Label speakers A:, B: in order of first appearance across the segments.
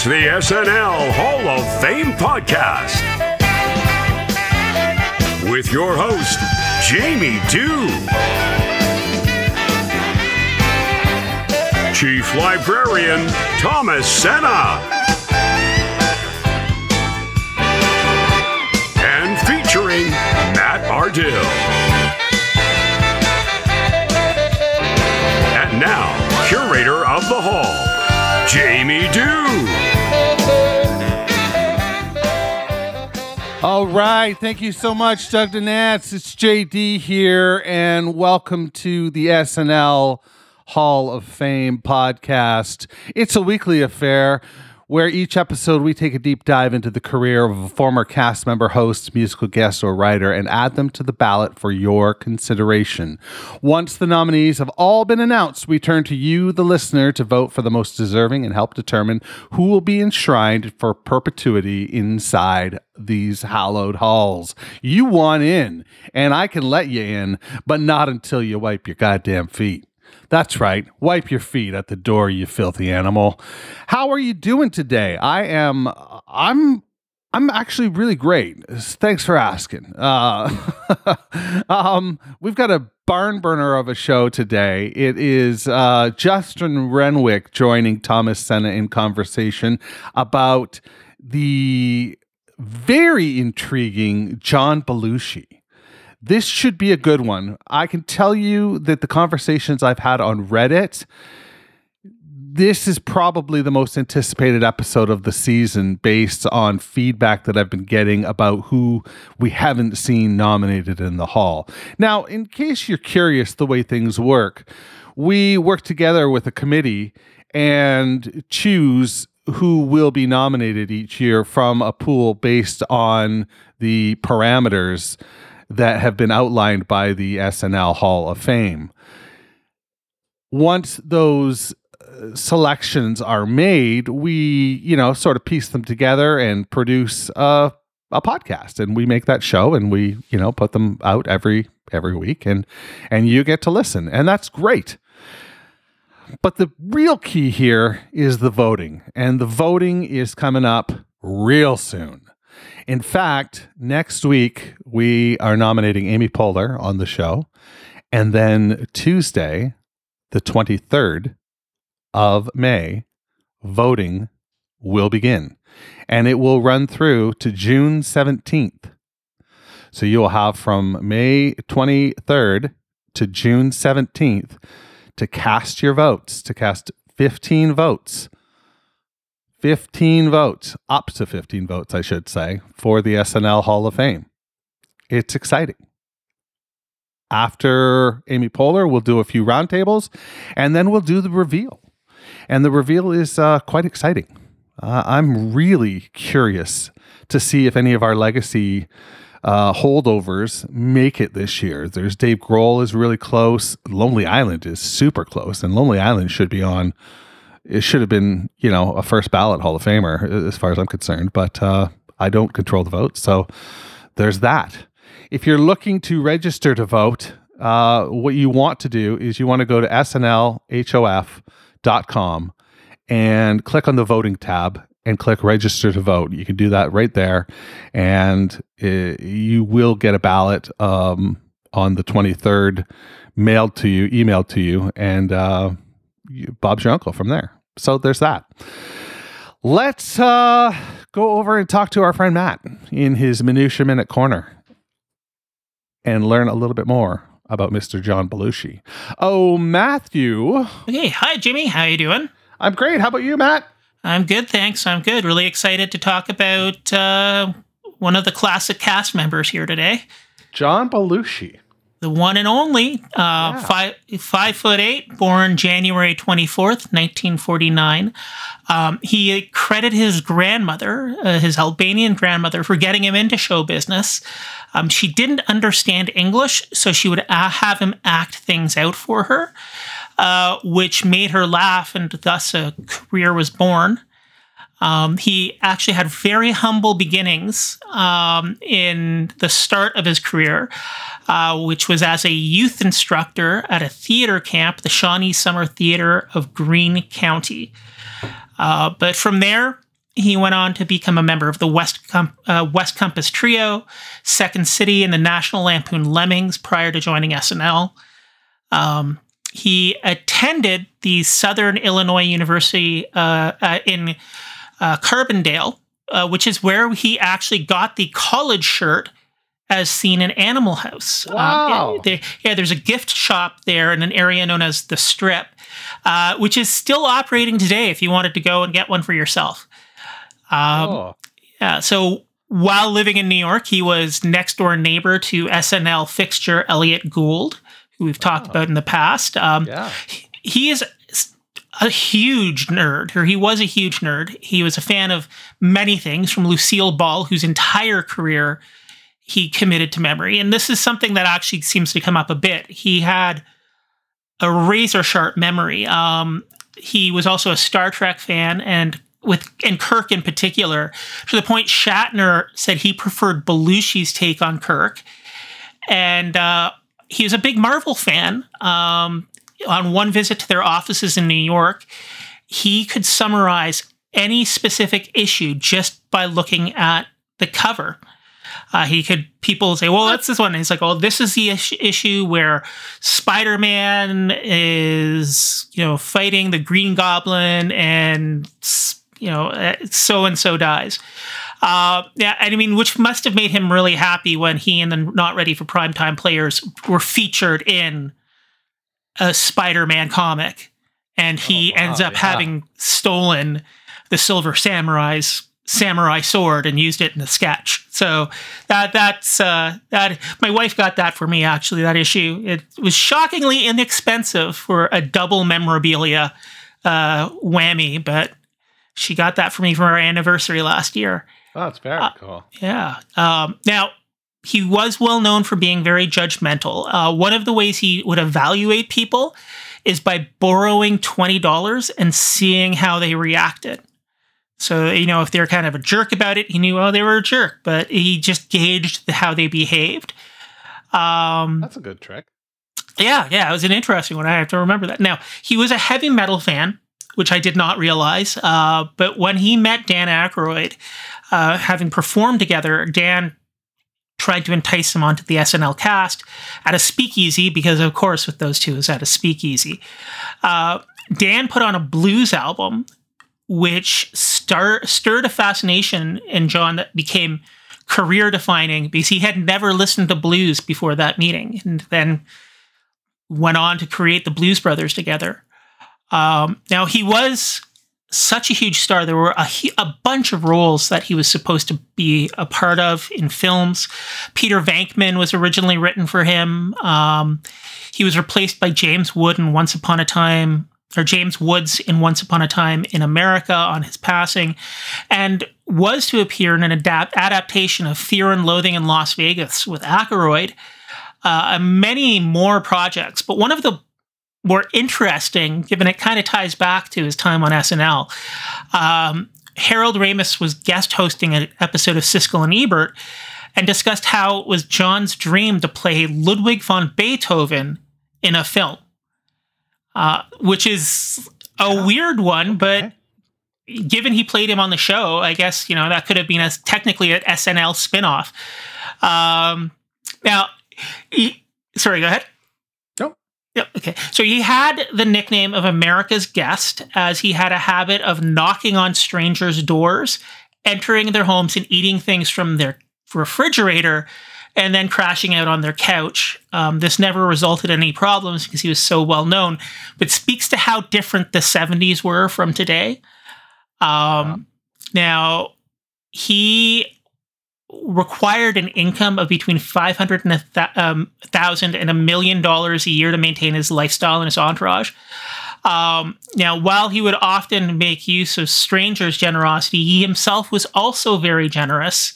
A: It's the SNL Hall of Fame podcast. With your host, Jamie Dew, Chief Librarian Thomas Senna, and featuring Matt Ardill. And now, curator of the hall, Jamie Do.
B: All right. Thank you so much, Doug Nats. It's JD here, and welcome to the SNL Hall of Fame podcast. It's a weekly affair where each episode we take a deep dive into the career of a former cast member, host, musical guest, or writer and add them to the ballot for your consideration. Once the nominees have all been announced, we turn to you, the listener, to vote for the most deserving and help determine who will be enshrined for perpetuity inside these hallowed halls. You want in, and I can let you in, but not until you wipe your goddamn feet. That's right. Wipe your feet at the door, you filthy animal. How are you doing today? I am I'm I'm actually really great. Thanks for asking. Uh, um, we've got a barn burner of a show today. It is uh, Justin Renwick joining Thomas Senna in conversation about the very intriguing John Belushi. This should be a good one. I can tell you that the conversations I've had on Reddit, this is probably the most anticipated episode of the season based on feedback that I've been getting about who we haven't seen nominated in the hall. Now, in case you're curious the way things work, we work together with a committee and choose who will be nominated each year from a pool based on the parameters that have been outlined by the SNL Hall of Fame. Once those uh, selections are made, we, you know, sort of piece them together and produce a, a podcast and we make that show and we, you know, put them out every every week and and you get to listen. And that's great. But the real key here is the voting. And the voting is coming up real soon. In fact, next week we are nominating Amy Poehler on the show. And then Tuesday, the 23rd of May, voting will begin. And it will run through to June 17th. So you will have from May 23rd to June 17th to cast your votes, to cast 15 votes 15 votes, up to 15 votes, I should say, for the SNL Hall of Fame. It's exciting. After Amy Poehler, we'll do a few roundtables and then we'll do the reveal. And the reveal is uh, quite exciting. Uh, I'm really curious to see if any of our legacy uh, holdovers make it this year. There's Dave Grohl is really close. Lonely Island is super close, and Lonely Island should be on it should have been, you know, a first ballot Hall of Famer as far as I'm concerned, but uh, I don't control the vote. So there's that. If you're looking to register to vote, uh, what you want to do is you want to go to snlhof.com and click on the voting tab and click register to vote. You can do that right there, and it, you will get a ballot um, on the 23rd mailed to you, emailed to you, and uh, Bob's your uncle from there. So there's that. Let's uh, go over and talk to our friend Matt in his Minutia Minute Corner and learn a little bit more about Mr. John Belushi. Oh, Matthew.
C: Okay, hi Jimmy, how you doing?
B: I'm great. How about you, Matt?
C: I'm good, thanks. I'm good. Really excited to talk about uh, one of the classic cast members here today.
B: John Belushi
C: the one and only, uh, five five foot eight, born January twenty fourth, nineteen forty nine. Um, he credited his grandmother, uh, his Albanian grandmother, for getting him into show business. Um, she didn't understand English, so she would uh, have him act things out for her, uh, which made her laugh, and thus a career was born. Um, he actually had very humble beginnings um, in the start of his career, uh, which was as a youth instructor at a theater camp, the Shawnee Summer Theater of Greene County. Uh, but from there, he went on to become a member of the West, Com- uh, West Compass Trio, Second City, and the National Lampoon Lemmings prior to joining SNL. Um, he attended the Southern Illinois University uh, uh, in uh, Carbondale, uh, which is where he actually got the college shirt as seen in Animal House. Um,
B: Wow.
C: there- yeah, there's a gift shop there in an area known as the Strip, uh, which is still operating today if you wanted to go and get one for yourself. Um,
B: oh.
C: yeah, so while living in New York, he was next door neighbor to SNL fixture Elliott Gould, who we've talked
B: Oh.
C: about in the past. Um,
B: Yeah.
C: he is a huge nerd, or he was a huge nerd. He was a fan of many things, from Lucille Ball, whose entire career he committed to memory. And this is something that actually seems to come up a bit. He had a razor sharp memory. Um, he was also a Star Trek fan, and with and Kirk in particular, to the point Shatner said he preferred Belushi's take on Kirk, and uh, he was a big Marvel fan. Um, on one visit to their offices in New York, he could summarize any specific issue just by looking at the cover. Uh, he could people say, "Well, that's this one." And he's like, "Oh, this is the is- issue where Spider-Man is, you know, fighting the Green Goblin, and you know, so and so dies." Uh, yeah, and I mean, which must have made him really happy when he and the Not Ready for Primetime players were featured in a Spider-Man comic, and he
B: Oh, wow,
C: ends up
B: yeah.
C: having stolen the Silver Samurai's samurai sword and used it in the sketch. So that that's uh, that. My wife got that for me actually. That issue it was shockingly inexpensive for a double memorabilia uh, whammy, but she got that for me for our anniversary last year.
B: Oh, that's very
C: Uh,
B: cool.
C: Yeah. Um, now, he was well known for being very judgmental. Uh, one of the ways he would evaluate people is by borrowing $20 and seeing how they reacted. So, you know, if they're kind of a jerk about it, he knew, oh, they were a jerk, but he just gauged the, how they behaved. Um,
B: That's a good trick.
C: yeah, yeah, it was an interesting one. I have to remember that. Now, he was a heavy metal fan, which I did not realize. Uh, but when he met Dan Aykroyd, uh, having performed together, Dan tried to entice him onto the SNL cast at a speakeasy because, of course, with those two, it was at a speakeasy. Uh, Dan put on a blues album, which star- stirred a fascination in John that became career defining because he had never listened to blues before that meeting. And then went on to create the Blues Brothers together. Um, now he was such a huge star. There were a, a bunch of roles that he was supposed to be a part of in films. Peter Venkman was originally written for him. Um, he was replaced by James Wood in Once Upon a Time, or James Woods in Once Upon a Time in America on his passing, and was to appear in an adapt- adaptation of Fear and Loathing in Las Vegas with Aykroyd uh, many more projects. But one of the more interesting, given it kind of ties back to his time on SNL, um, Harold Ramis was guest hosting an episode of Siskel and Ebert and discussed how it was John's dream to play Ludwig von Beethoven in a film, uh, which is a weird one, but given he played him on the show, I guess you know that could have been a technically an SNL spinoff. Um, now, he, sorry, go ahead. Yep. Okay. So he had the nickname of America's Guest, as he had a habit of knocking on strangers' doors, entering their homes, and eating things from their refrigerator. And then crashing out on their couch. Um, this never resulted in any problems because he was so well known, but speaks to how different the 70s were from today. Um, Now, he required an income of between 500 and a th- um, thousand and a million dollars a year to maintain his lifestyle and his entourage. Um, now, while he would often make use of strangers' generosity, he himself was also very generous,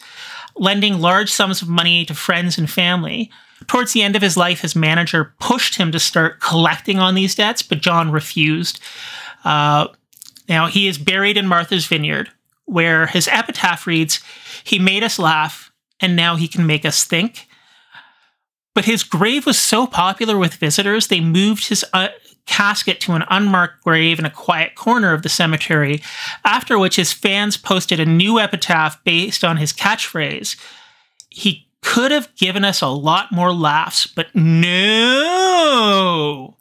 C: lending large sums of money to friends and family. Towards the end of his life, his manager pushed him to start collecting on these debts, but John refused. Uh, now, he is buried in Martha's Vineyard, where his epitaph reads, He made us laugh, and now he can make us think. But his grave was so popular with visitors, they moved his uh, casket to an unmarked grave in a quiet corner of the cemetery, after which his fans posted a new epitaph based on his catchphrase. He could have given us a lot more laughs, but no.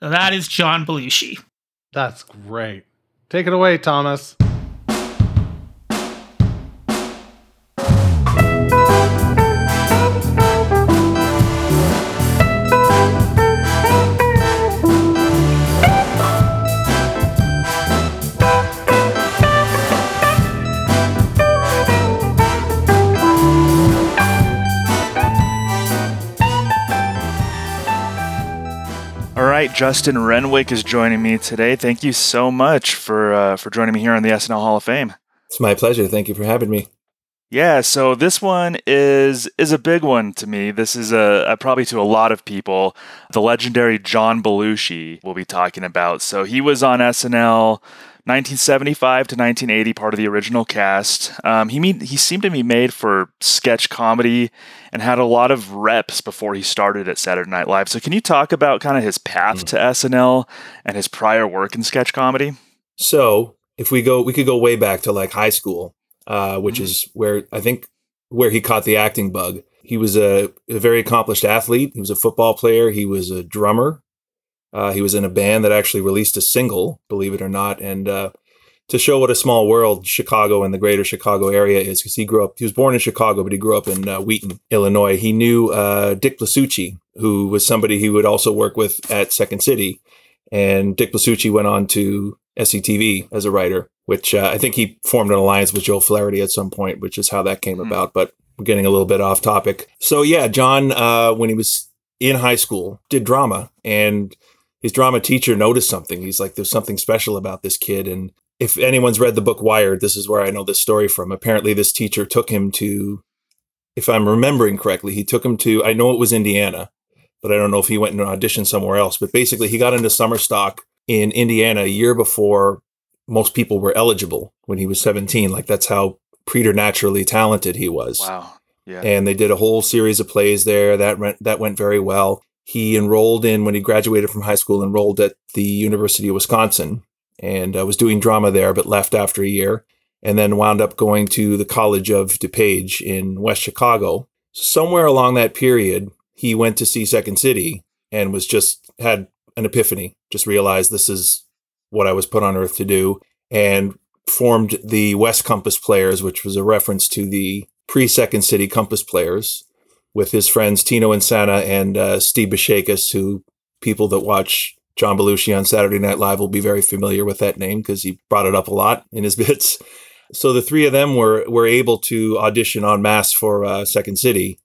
C: that is John Belushi.
B: That's great. Take it away, Thomas.
D: Justin Renwick is joining me today. Thank you so much for uh, for joining me here on the SNL Hall of Fame.
E: It's my pleasure. Thank you for having me.
D: Yeah, so this one is is a big one to me. This is a, a probably to a lot of people. The legendary John Belushi we'll be talking about. So he was on SNL 1975 to 1980, part of the original cast. Um, he mean, he seemed to be made for sketch comedy and had a lot of reps before he started at Saturday Night Live. So can you talk about kind of his path
E: Mm.
D: to SNL and his prior work in sketch comedy?
E: So, if we go, we could go way back to like high school, uh, which
D: Mhm.
E: is where I think where he caught the acting bug. He was a, a very accomplished athlete. He was a football player. He was a drummer. Uh, he was in a band that actually released a single, believe it or not. And uh, to show what a small world Chicago and the greater Chicago area is, because he grew up, he was born in Chicago, but he grew up in uh, Wheaton, Illinois. He knew uh, Dick Blasucci, who was somebody he would also work with at Second City. And Dick Blasucci went on to SCTV as a writer, which uh, I think he formed an alliance with Joe Flaherty at some point, which is how that came
D: Hmm.
E: about. But we're getting a little bit off topic. So yeah, John, uh, when he was in high school, did drama, and his drama teacher noticed something. He's like, "There's something special about this kid." And if anyone's read the book Wired, this is where I know this story from. Apparently, this teacher took him to, if I'm remembering correctly, he took him to. I know it was Indiana, but I don't know if he went and auditioned somewhere else. But basically, he got into summer stock in Indiana a year before most people were eligible when he was 17. Like that's how preternaturally talented he was.
D: Wow. Yeah.
E: And they did a whole series of plays there. That went, that went very well. He enrolled in when he graduated from high school, enrolled at the University of Wisconsin, and uh, was doing drama there, but left after a year, and then wound up going to the College of DuPage in West Chicago. Somewhere along that period, he went to see Second City and was just had an epiphany. Just realized this is what I was put on earth to do, and formed the West Compass Players, which was a reference to the pre Second City Compass Players with his friends Tino and Insana and uh, Steve Beshekas, who people that watch John Belushi on Saturday Night Live will be very familiar with that name because he brought it up a lot in his bits. So the three of them were were able to audition en masse for uh, Second City,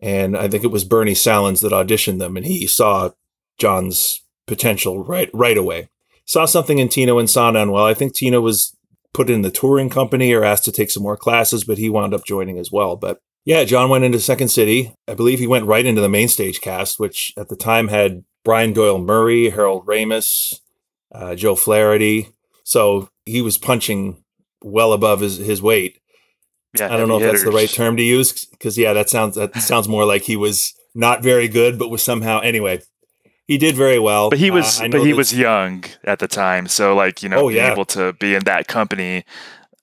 E: and I think it was Bernie Sahlins that auditioned them, and he saw John's potential right right away. Saw something in Tino and Insana, and well, I think Tino was put in the touring company or asked to take some more classes, but he wound up joining as well. But yeah, John went into Second City. I believe he went right into the main stage cast, which at the time had Brian Doyle Murray, Harold Ramis, uh, Joe Flaherty. So he was punching well above his, his weight.
D: yeah
E: I don't know if
D: heavy
E: that's the right term to use because yeah, that sounds that sounds more like he was not very good, but was somehow anyway. He did very well,
D: But he
E: Uh,
D: was
E: know
D: but he was young at the time, so like you know
E: Oh,
D: being
E: yeah.
D: able to be in that company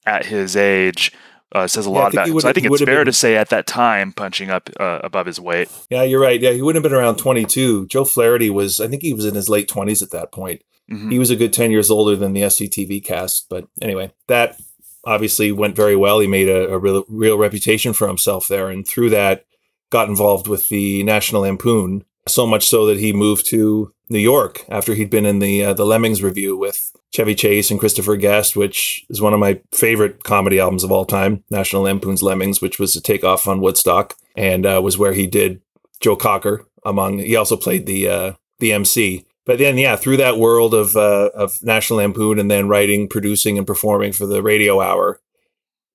D: at his age uh, says a
E: Yeah,
D: lot about him. So I think it's fair
E: been-
D: to say at that time punching up uh, above his weight.
E: Yeah, you're right. Yeah, he wouldn't have been around 22. Joe Flaherty was, I think he was in his late 20s at that point.
D: Mhm.
E: He was a good 10 years older than the SCTV cast. But anyway, that obviously went very well. He made a, a real, real reputation for himself there. And through that, got involved with the National Lampoon, so much so that he moved to New York after he'd been in the uh, the Lemmings revue with Chevy Chase and Christopher Guest, which is one of my favorite comedy albums of all time, National Lampoon's Lemmings, which was a takeoff on Woodstock, and uh, was where he did Joe Cocker. Among he also played the uh, the MC. But then, yeah, through that world of uh, of National Lampoon, and then writing, producing, and performing for the Radio Hour,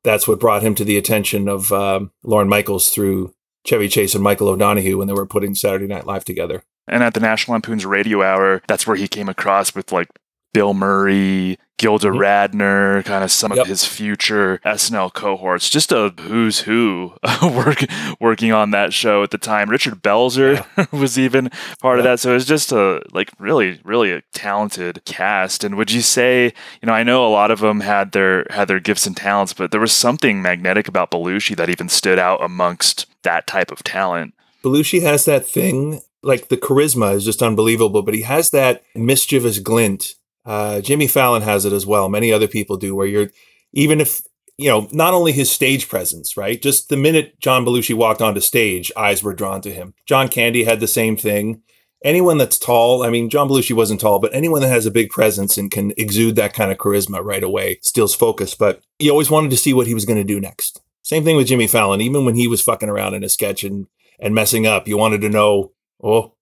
E: that's what brought him to the attention of um, Lorne Michaels through Chevy Chase and Michael O'Donoghue when they were putting Saturday Night Live together.
D: And at the National Lampoon's Radio Hour, that's where he came across with like Bill Murray, Gilda Radner, kind of some
E: Yep.
D: of his future SNL cohorts. Just a who's who work, working on that show at the time. Richard Belzer was even part of that. So it was just a like really, really a talented cast. And would you say, you know, I know a lot of them had their had their gifts and talents, but there was something magnetic about Belushi that even stood out amongst that type of talent.
E: Belushi has that thing, like the charisma is just unbelievable, but he has that mischievous glint. Uh, Jimmy Fallon has it as well. Many other people do, where you're, even if, you know, not only his stage presence, right? Just the minute John Belushi walked onto stage, eyes were drawn to him. John Candy had the same thing. Anyone that's tall, I mean, John Belushi wasn't tall, but anyone that has a big presence and can exude that kind of charisma right away steals focus. But you always wanted to see what he was going to do next. Same thing with Jimmy Fallon. Even when he was fucking around in a sketch and and messing up. You wanted to know, oh,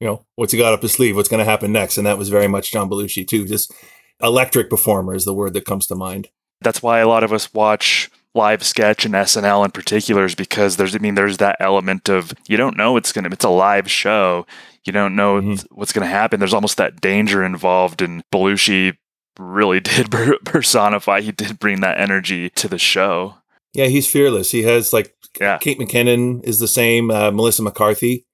E: you know, what's he got up his sleeve? What's going to happen next? And that was very much John Belushi too. Just electric performer is the word that comes to mind.
D: That's why a lot of us watch live sketch and SNL in particular is because there's I mean there's that element of you don't know it's gonna it's a live show you don't know
E: Mhm.
D: what's gonna happen there's almost that danger involved and Belushi really did per- personify he did bring that energy to the show
E: Yeah, he's fearless. He has like
D: yeah
E: Kate McKinnon is the same. Uh, Melissa McCarthy,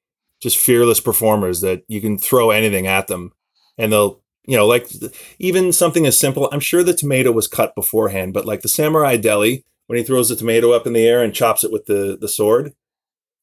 E: just fearless performers that you can throw anything at them, and they'll, you know, like even something as simple. I'm sure the tomato was cut beforehand, but like the samurai deli, when he throws the tomato up in the air and chops it with the the sword,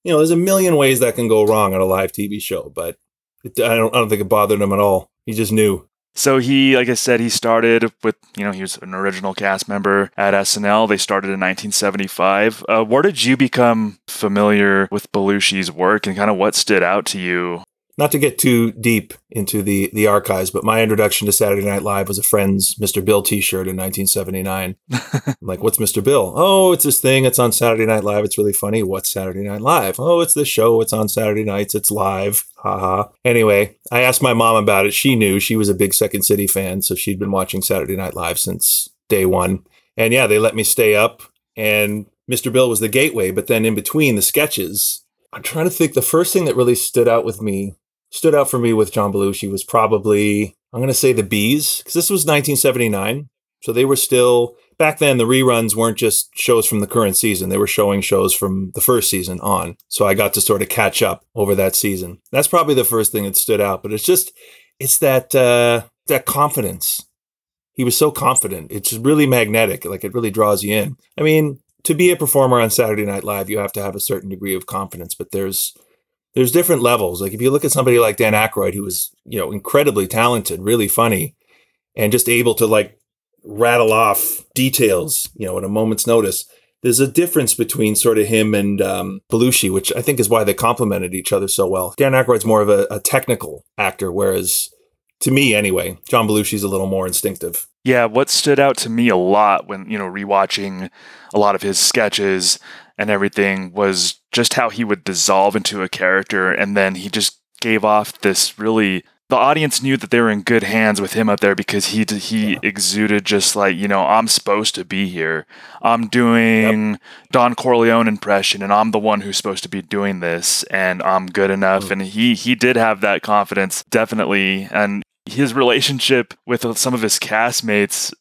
E: you know, there's a million ways that can go wrong on a live TV show, but it, I don't, I don't think it bothered him at all. He just knew.
D: So he, like I said, he started with, you know, he was an original cast member at SNL. They started in 1975. Uh, where did you become familiar with Belushi's work and kind of what stood out to you?
E: Not to get too deep into the the archives, but my introduction to Saturday Night Live was a friend's Mr. Bill T-shirt in 1979. I'm like, what's Mr. Bill? Oh, it's this thing. It's on Saturday Night Live. It's really funny. What's Saturday Night Live? Oh, it's this show. It's on Saturday nights. It's live. Haha. Ha. Anyway, I asked my mom about it. She knew. She was a big Second City fan, so she'd been watching Saturday Night Live since day one. And yeah, they let me stay up. And Mr. Bill was the gateway. But then in between the sketches, I'm trying to think. The first thing that really stood out with me stood out for me with John Belushi was probably I'm going to say the Bees because this was 1979, so they were still back then. The reruns weren't just shows from the current season; they were showing shows from the first season on. So I got to sort of catch up over that season. That's probably the first thing that stood out. But it's just it's that uh, that confidence. He was so confident. It's really magnetic. Like it really draws you in. I mean, to be a performer on Saturday Night Live, you have to have a certain degree of confidence. But there's there's different levels. Like if you look at somebody like Dan Aykroyd, who was you know incredibly talented, really funny, and just able to like rattle off details, you know, at a moment's notice. There's a difference between sort of him and um, Belushi, which I think is why they complemented each other so well. Dan Aykroyd's more of a, a technical actor, whereas to me, anyway, John Belushi's a little more instinctive.
D: Yeah, what stood out to me a lot when, you know, rewatching a lot of his sketches and everything was just how he would dissolve into a character and then he just gave off this really the audience knew that they were in good hands with him up there because he he exuded just like you know I'm supposed to be here. I'm doing Don Corleone impression, and I'm the one who's supposed to be doing this, and I'm good enough. Mm. And he he did have that confidence definitely, and his relationship with some of his castmates,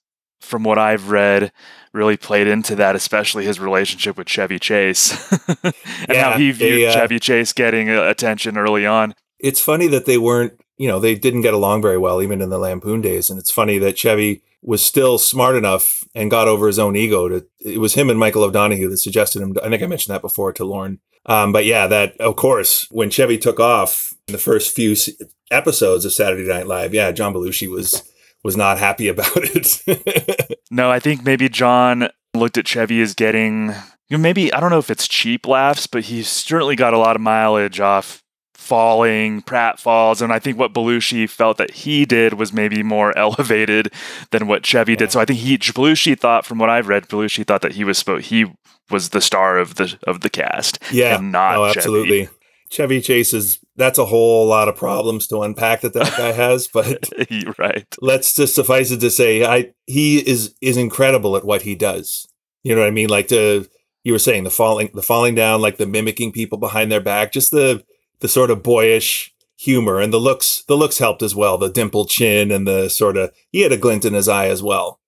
D: from what I've read, really played into that, especially his relationship with Chevy Chase and
E: Yeah,
D: how he viewed
E: they, uh,
D: Chevy Chase getting uh, attention early on.
E: it's funny that they weren't, you know, they didn't get along very well even in the Lampoon days. And it's funny that Chevy was still smart enough and got over his own ego to, it was him and Michael O'Donoghue that suggested him. I think I mentioned that before to Lorne. Um, but yeah, that, of course, when Chevy took off in the first few episodes of Saturday Night Live, yeah, John Belushi was, was not happy about it.
D: No, I think maybe John looked at Chevy as getting, you know, maybe, I don't know if it's cheap laughs, but he certainly got a lot of mileage off falling, Pratt falls, And I think what Belushi felt that he did was maybe more elevated than what Chevy did. So I think he, Belushi thought, from what I've read, Belushi thought that he was, he was the star of the, of the cast.
E: yeah,
D: And not
E: oh,
D: Chevy.
E: absolutely. Chevy Chase is, that's a whole lot of problems to unpack that that guy has, but
D: right.
E: let's just suffice it to say I he is is incredible at what he does. You know what I mean? Like the you were saying the falling the falling down, like the mimicking people behind their back, just the the sort of boyish humor and the looks the looks helped as well the dimpled chin and the sort of he had a glint in his eye as well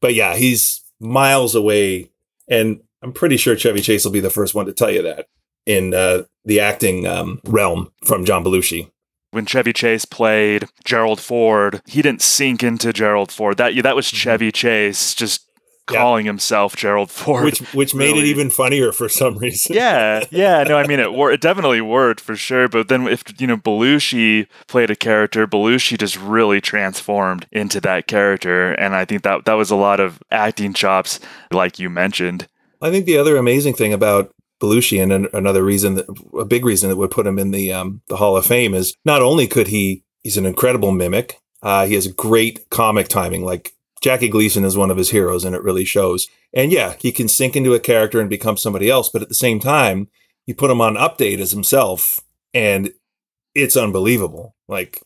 E: but yeah he's miles away and i'm pretty sure chevy chase will be the first one to tell you that in uh, the acting um, realm from john belushi
D: when Chevy Chase played Gerald Ford, he didn't sink into Gerald Ford. That that was Chevy Chase just
E: Yeah.
D: calling himself Gerald Ford.
E: which which made it even funnier for some reason
D: yeah, yeah. No, I mean it. Wor- it definitely worked for sure. But then, if you know Belushi played a character, Belushi just really transformed into that character, and I think that that was a lot of acting chops, like you mentioned.
E: I think the other amazing thing about Belushi and an- another reason that a big reason that would put him in the um, the Hall of Fame is not only could he he's an incredible mimic, uh, he has great comic timing. Like Jackie Gleason is one of his heroes, and it really shows. And yeah, he can sink into a character and become somebody else, but at the same time, you put him on update as himself, and it's unbelievable. Like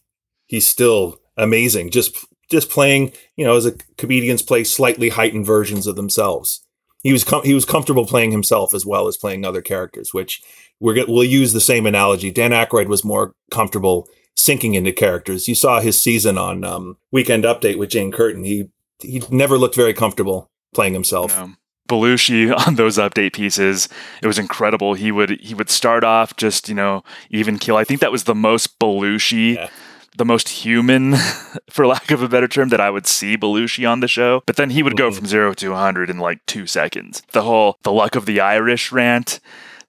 E: he's still amazing. Just just playing, you know, as a comedians play slightly heightened versions of themselves he was com- he was comfortable playing himself as well as playing other characters, which we're go- we'll use the same analogy. Dan Aykroyd was more comfortable sinking into characters. You saw his season on um, Weekend Update with Jane Curtin. He he never looked very comfortable playing himself.
D: Um, Belushi on those update pieces, it was incredible. He would he would start off just you know even kill. I think that was the most Belushi,
E: Yeah.
D: The most human, for lack of a better term, that I would see Belushi on the show. But then he would go
E: Mhm.
D: from zero to 100 in like two seconds. The whole the luck of the Irish rant.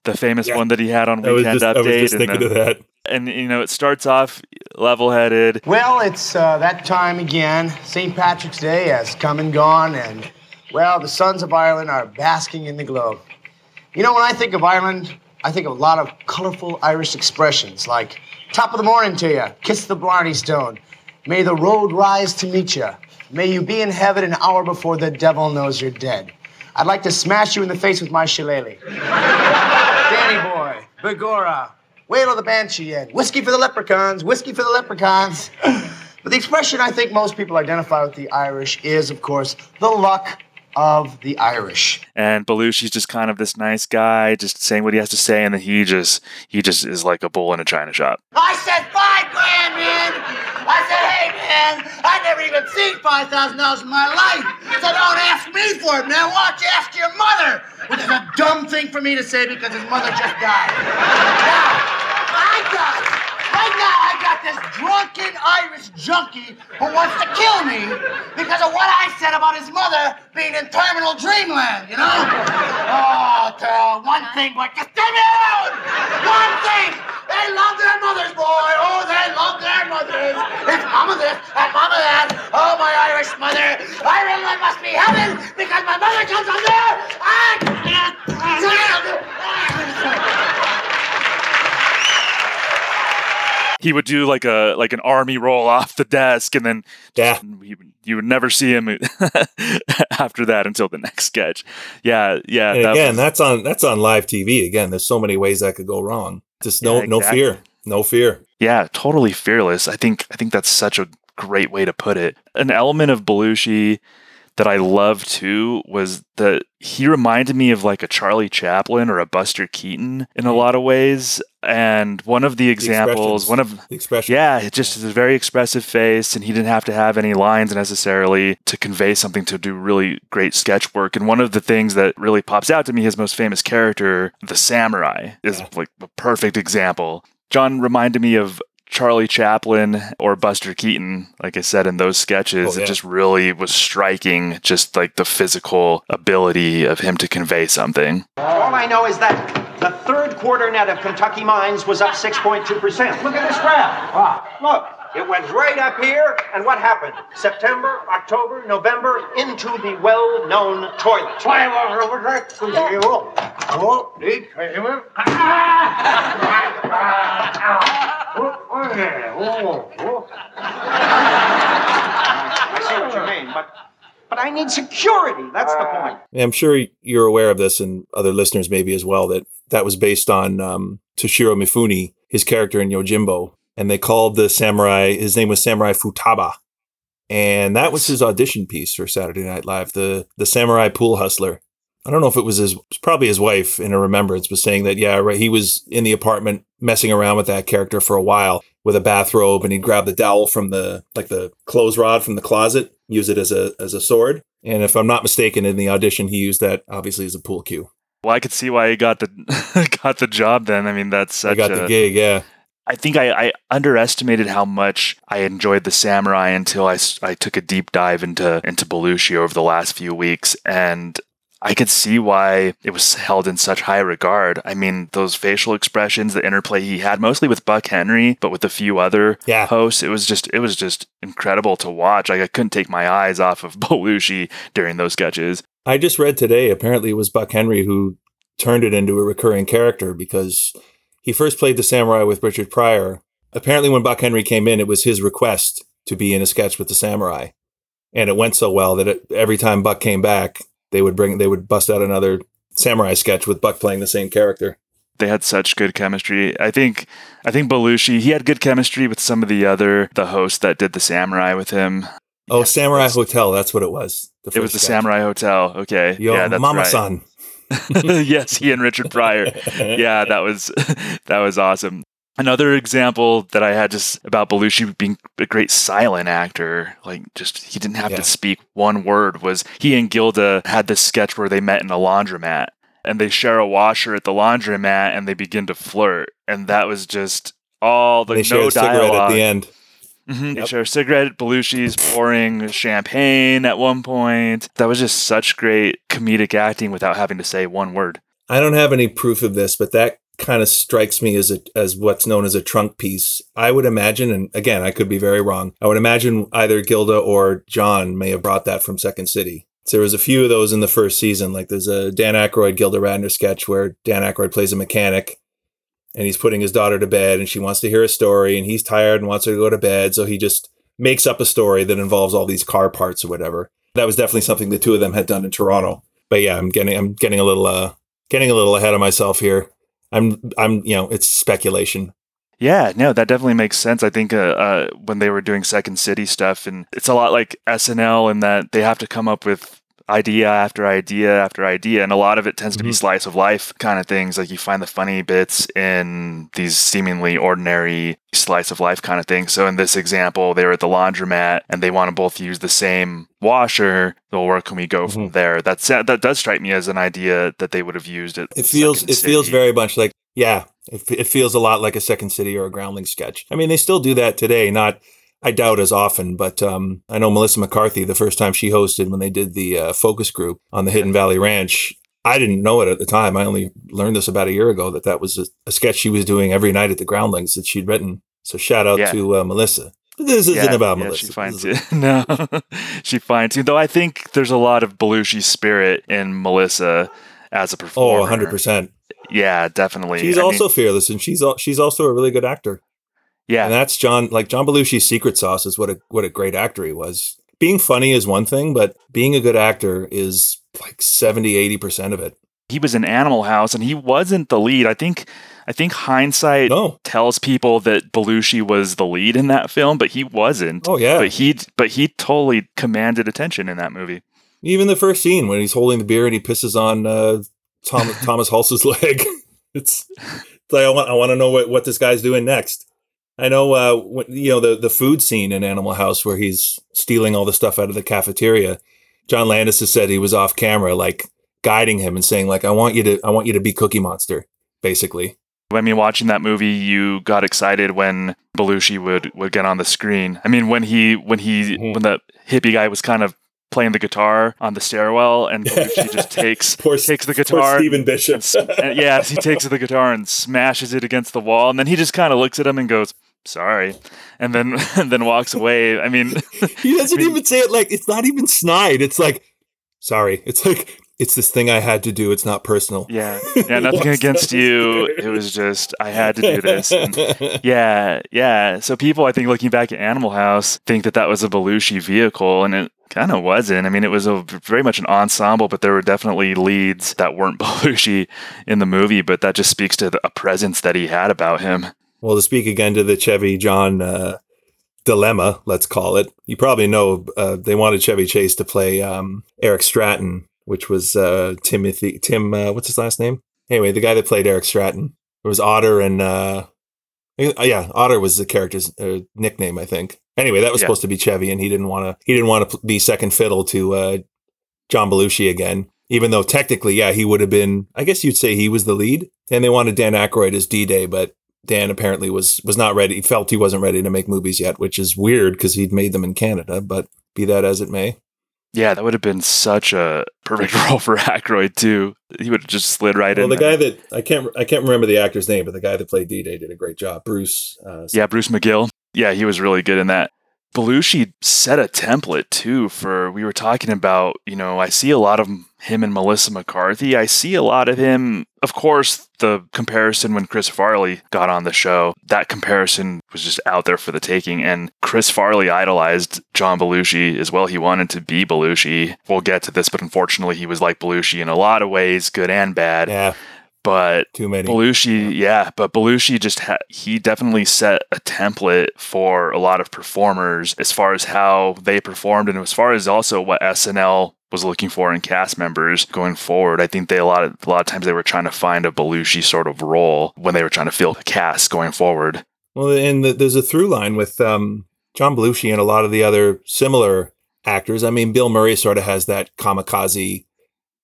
D: The famous
E: Yeah.
D: one that he had on
E: I was
D: Weekend
E: just, I
D: Update,
E: was just
D: and,
E: thinking
D: the-
E: of that.
D: and you know it starts off level-headed,
F: Well, it's uh, that time again. St. Patrick's Day has come and gone, and, well, the sons of Ireland are basking in the glow. You know, when I think of Ireland, I think of a lot of colorful Irish expressions like top of the morning to you, kiss the Blarney Stone, may the road rise to meet you, may you be in heaven an hour before the devil knows you're dead. I'd like to smash you in the face with my shillelagh. Danny Boy, Begorra, Wail of the Banshee, and Whiskey for the Leprechauns, Whiskey for the Leprechauns. But the expression I think most people identify with the Irish is, of course, the luck of the Irish.
D: and Belushi's just kind of this nice guy, just saying what he has to say, and then he just he just is like a bull in a china shop.
F: I said five grand, man. I said, hey, man, I never even seen five thousand dollars in my life, so don't ask me for it, man. You ask your mother? Which is a dumb thing for me to say because his mother just died. Now, I got right now. I got this drunken Irish junkie who wants to kill me because of what I said about his mother being in terminal dreamland. You know? Oh, tell one thing, but just leave me alone. One thing. They love their mothers, boy. Oh, they love their mothers. It's mama this and mama that. Oh, my Irish mother. Ireland must be heaven because my mother comes from there. I can't
D: He would do like a like an army roll off the desk, and then
E: Yeah.
D: he, you would never see him after that until the next sketch. Yeah, yeah.
E: And
D: that
E: again,
D: was-
E: that's on that's on live TV. Again, there's so many ways that could go wrong. Just no
D: Yeah,
E: no fear, no fear.
D: Yeah, totally fearless. I think I think that's such a great way to put it. An element of Belushi that I love too was that he reminded me of like a Charlie Chaplin or a Buster Keaton in a mm-hmm. lot of ways. And one of the examples,
E: expressions.
D: one of
E: The expression.
D: yeah, it just is a very expressive face, and he didn't have to have any lines necessarily to convey something to do really great sketch work. And one of the things that really pops out to me, his most famous character, the samurai, is
E: Yeah.
D: like a perfect example. John reminded me of Charlie Chaplin or Buster Keaton, like I said in those sketches.
E: Oh, yeah.
D: It just really was striking, just like the physical ability of him to convey something.
G: All I know is that the third quarter net of Kentucky Mines was up 6.2%. Look at this graph. Ah, look, it went right up here, and what happened? September, October, November, into the well-known toilet. I see what you mean, but but I need security. That's the point.
E: I'm sure you're aware of this, and other listeners maybe as well. That that was based on um, Toshiro Mifune, his character in Yojimbo, and they called the samurai. His name was Samurai Futaba, and that was his audition piece for Saturday Night Live. The the samurai pool hustler I don't know if it was his, probably his wife in a remembrance was saying that, yeah, right. He was in the apartment messing around with that character for a while with a bathrobe and he'd grab the dowel from the, like the clothes rod from the closet, use it as a, as a sword. And if I'm not mistaken, in the audition, he used that obviously as a pool cue.
D: Well, I could see why he got the got the job. Then I mean, that's such
E: I got
D: a,
E: the gig, yeah.
D: I think I, I underestimated how much I enjoyed the samurai until I, I took a deep dive into into Belushi over the last few weeks, and I could see why it was held in such high regard. I mean, those facial expressions, the interplay he had, mostly with Buck Henry, but with a few other
E: Yeah.
D: hosts, it was just it was just incredible to watch. Like I couldn't take my eyes off of Belushi during those sketches.
E: I just read today, apparently it was Buck Henry who turned it into a recurring character because he first played the samurai with Richard Pryor. Apparently, when Buck Henry came in, it was his request to be in a sketch with the samurai. And it went so well that it, every time Buck came back, they would bring, they would bust out another samurai sketch with Buck playing the same character.
D: they had such good chemistry. I think I think Belushi he had good chemistry with some of the other the hosts that did the samurai with him.
E: Oh,
D: Yeah,
E: Samurai Hotel, that's what it was.
D: It was the
E: sketch.
D: Samurai Hotel. Okay,
E: Yo,
D: yeah, that's
E: Mama
D: right. Yes, he and Richard Pryor. yeah, that was that was awesome. Another example that I had just about Belushi being a great silent actor, like just he didn't have
E: Yeah.
D: to speak one word, was he and Gilda had this sketch where they met in a laundromat and they share a washer at the laundromat and they begin to flirt. And that was just all the
E: they
D: no
E: a cigarette
D: dialogue.
E: at the end.
D: Mhm, They
E: Yep.
D: share cigarette. Belushi's pouring champagne at one point. That was just such great comedic acting without having to say one word.
E: I don't have any proof of this, but that kind of strikes me as a as what's known as a trunk piece. I would imagine, and again, I could be very wrong. I would imagine either Gilda or John may have brought that from Second City. So there was a few of those in the first season. Like there's a Dan Aykroyd Gilda Radner sketch where Dan Aykroyd plays a mechanic, and he's putting his daughter to bed, and she wants to hear a story, and he's tired and wants her to go to bed, so he just makes up a story that involves all these car parts or whatever. That was definitely something the two of them had done in Toronto. But yeah, I'm getting I'm getting a little uh getting a little ahead of myself here. I'm I'm you know it's speculation.
D: Yeah, no, that definitely makes sense. I think uh, uh, when they were doing Second City stuff, and it's a lot like SNL in that they have to come up with idea after idea after idea, and a lot of it tends to be
E: Mhm.
D: slice of life kind of things. Like you find the funny bits in these seemingly ordinary slice of life kind of things. So in this example, they were at the laundromat and they want to both use the same washer. So where can we go from
E: Mhm.
D: there? That's that does strike me as an idea that they would have used it.
E: It feels it feels very much like yeah, it, it feels a lot like a Second City or a Groundling sketch. I mean, they still do that today. Not I doubt as often, but um, I know Melissa McCarthy the first time she hosted when they did the uh, focus group on the Hidden Valley Ranch. I didn't know it at the time. I only learned this about a year ago that that was a, a sketch she was doing every night at the Groundlings that she'd written. So shout out
D: Yeah.
E: to uh, Melissa. This isn't about
D: yeah,
E: Melissa.
D: She finds it. no, she finds it. Though I think there's a lot of Belushi spirit in Melissa as a performer.
E: Oh,
D: performer.
E: 100 percent.
D: Yeah, definitely.
E: She's
D: I mean,
E: also fearless, and she's she's also a really good actor.
D: Yeah,
E: And that's John, like John Belushi's secret sauce is what a what a great actor he was. Being funny is one thing, but being a good actor is like 70, 80% of it.
D: he was in Animal House, and he wasn't the lead. I think. I think hindsight
E: No.
D: tells people that Belushi was the lead in that film, but he wasn't.
E: Oh yeah.
D: But he, but he totally commanded attention in that movie.
E: Even the first scene when he's holding the beer and he pisses on uh, Tom, Thomas Hulce's leg. It's, it's like I want I want to know what, what this guy's doing next. I know uh, when, you know the the food scene in Animal House where he's stealing all the stuff out of the cafeteria. John Landis has said he was off camera, like guiding him and saying, like, I want you to I want you to be Cookie Monster, basically.
D: I mean, watching that movie, you got excited when Belushi would would get on the screen. I mean, when he when he
E: Mhm.
D: when the hippie guy was kind of playing the guitar on the stairwell, and Belushi just takes
E: Poor,
D: takes the guitar.
E: Stephen Bishop.
D: and and yeah, he takes the guitar and smashes it against the wall, and then he just kind of looks at him and goes, "Sorry," and then and then walks away. I mean,
E: he doesn't
D: I mean-
E: even say it like it's not even snide. It's like, sorry. It's like it's this thing I had to do. It's not personal.
D: yeah, yeah, nothing against you. It was just I had to do this. And yeah, yeah. So people, I think, looking back at Animal House, think that that was a Belushi vehicle, and it kind of wasn't. I mean, it was a very much an ensemble, but there were definitely leads that weren't Belushi in the movie. But that just speaks to the, a presence that he had about him.
E: well, to speak again to the Chevy John uh, dilemma, let's call it. You probably know uh, they wanted Chevy Chase to play um, Eric Stratton which was uh, Timothy Tim. Uh, what's his last name? Anyway, the guy that played Eric Stratton. It was Otter and uh, yeah, Otter was the character's uh, nickname, I think. Anyway, that was
D: Yeah.
E: supposed to be Chevy, and he didn't want to. He didn't want to be second fiddle to uh, John Belushi again. Even though technically, yeah, he would have been. I guess you'd say he was the lead, and they wanted Dan Aykroyd as D Day, but Dan apparently was was not ready. He felt he wasn't ready to make movies yet, which is weird because he'd made them in Canada. But be that as it may,
D: Yeah, that would have been such a perfect role for Aykroyd too. He would have just slid right
E: well,
D: in.
E: Well,
D: the
E: guy that I can't I can't remember the actor's name, but the guy that played D Day did a great job. Bruce. Uh,
D: Yeah, Bruce McGill. Yeah, he was really good in that. Belushi set a template too for we were talking about, you know, I see a lot of him and Melissa McCarthy. I see a lot of him, of course, the comparison when Chris Farley got on the show, that comparison was just out there for the taking and Chris Farley idolized John Belushi as well. He wanted to be Belushi. We'll get to this, but unfortunately he was like Belushi in a lot of ways, good and bad.
E: yeah,
D: But
E: too many.
D: Belushi, yeah, but Belushi just ha- he definitely set a template for a lot of performers as far as how they performed and as far as also what SNL was looking for in cast members going forward. I think they a lot of a lot of times they were trying to find a Belushi sort of role when they were trying to fill the cast going forward.
E: Well, and the, there's a through line with um, John Belushi and a lot of the other similar actors. I mean, Bill Murray sort of has that kamikaze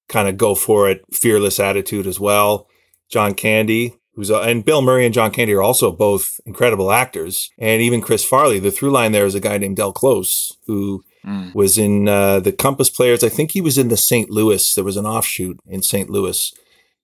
E: kind of go for it, fearless attitude as well. John Candy, who's uh, and Bill Murray and John Candy are also both incredible actors, and even Chris Farley. The through line there is a guy named Del Close who
D: Mm.
E: was in uh, the Compass Players. I think he was in the St. Louis. There was an offshoot in St. Louis,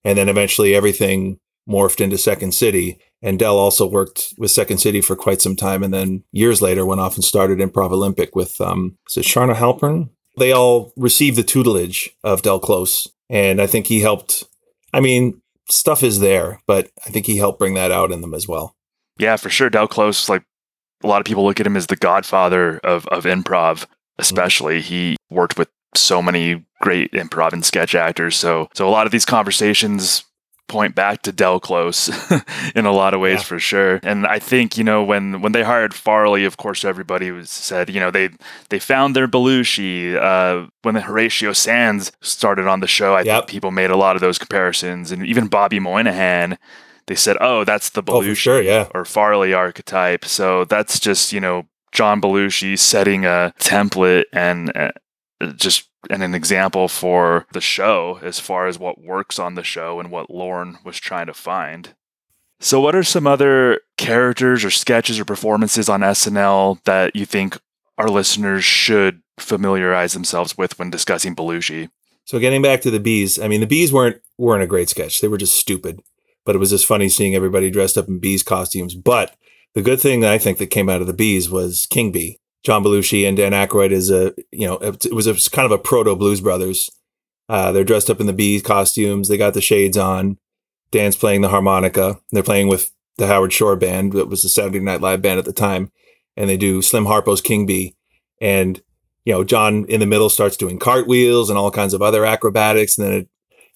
E: and then eventually everything morphed into Second City. And Del also worked with Second City for quite some time, and then years later went off and started Improv Olympic with um, is it Charna Halpern? They all received the tutelage of Del Close, and I think he helped. I mean, stuff is there, but I think he helped bring that out in them as well.
D: Yeah, for sure. Del Close, like a lot of people look at him as the godfather of, of improv, mm-hmm. especially. He worked with so many great improv and sketch actors. So so a lot of these conversations point back to Del Close in a lot of ways
E: Yeah.
D: for sure. And I think, you know, when when they hired Farley, of course everybody was said, you know, they they found their Belushi. Uh when the Horatio Sanz started on the show, I
E: Yep.
D: think people made a lot of those comparisons. And even Bobby Moynihan, they said, Oh, that's the
E: Oh,
D: Belushi
E: for sure, yeah.
D: or Farley archetype. So that's just, you know, John Belushi setting a template and uh, just and an example for the show as far as what works on the show and what Lorne was trying to find. So, what are some other characters or sketches or performances on SNL that you think our listeners should familiarize themselves with when discussing Belushi?
E: So getting back to the bees, I mean, the bees weren't weren't a great sketch. They were just stupid, but it was just funny seeing everybody dressed up in bees costumes. But the good thing that I think that came out of the bees was King Bee. John Belushi and Dan Aykroyd is a you know it, was a kind of a proto Blues Brothers. Uh, they're dressed up in the bees costumes. They got the shades on. Dan's playing the harmonica. They're playing with the Howard Shore band. That was the Saturday Night Live band at the time, and they do Slim Harpo's King Bee. And you know, John in the middle starts doing cartwheels and all kinds of other acrobatics, and then it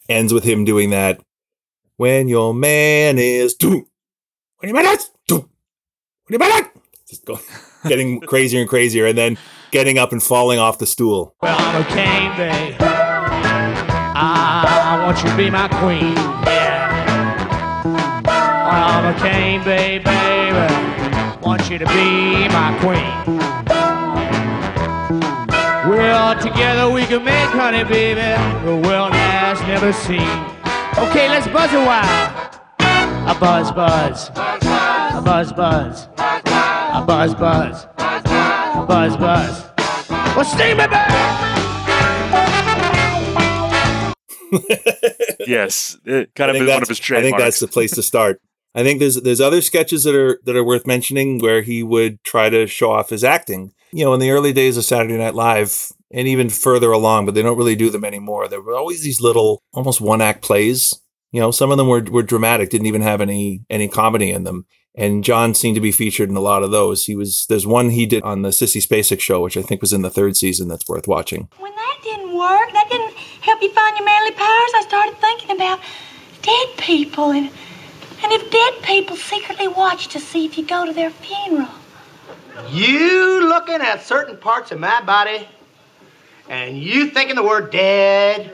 E: ends with him doing that. When your man is doom, when your man is doom, when your man is just go, getting crazier and crazier, and then getting up and falling off the stool.
H: Well, I'm a king, babe. I want you to be my queen. Yeah. I'm a king, babe, baby. Want you to be my queen. Well, together we can make honey, baby. The world has never seen. Okay, let's buzz a while. A buzz, buzz. A buzz, buzz. A buzz, buzz. buzz, buzz, buzz. Well, sting me, baby.
D: Yes, it kind
E: I
D: of
E: think
D: is one
E: that's-
D: of his trademarks.
E: I think that's the place to start. I think there's there's other sketches that are that are worth mentioning where he would try to show off his acting. You know, in the early days of Saturday Night Live, and even further along, but they don't really do them anymore. There were always these little, almost one act plays. You know, some of them were were dramatic, didn't even have any any comedy in them. And John seemed to be featured in a lot of those. He was there's one he did on the Sissy Spacek show, which I think was in the third season. That's worth watching.
I: When that didn't work, that didn't help you find your manly powers, I started thinking about dead people and and if dead people secretly watch to see if you go to their funeral.
F: You looking at certain parts of my body And you thinking the word dead?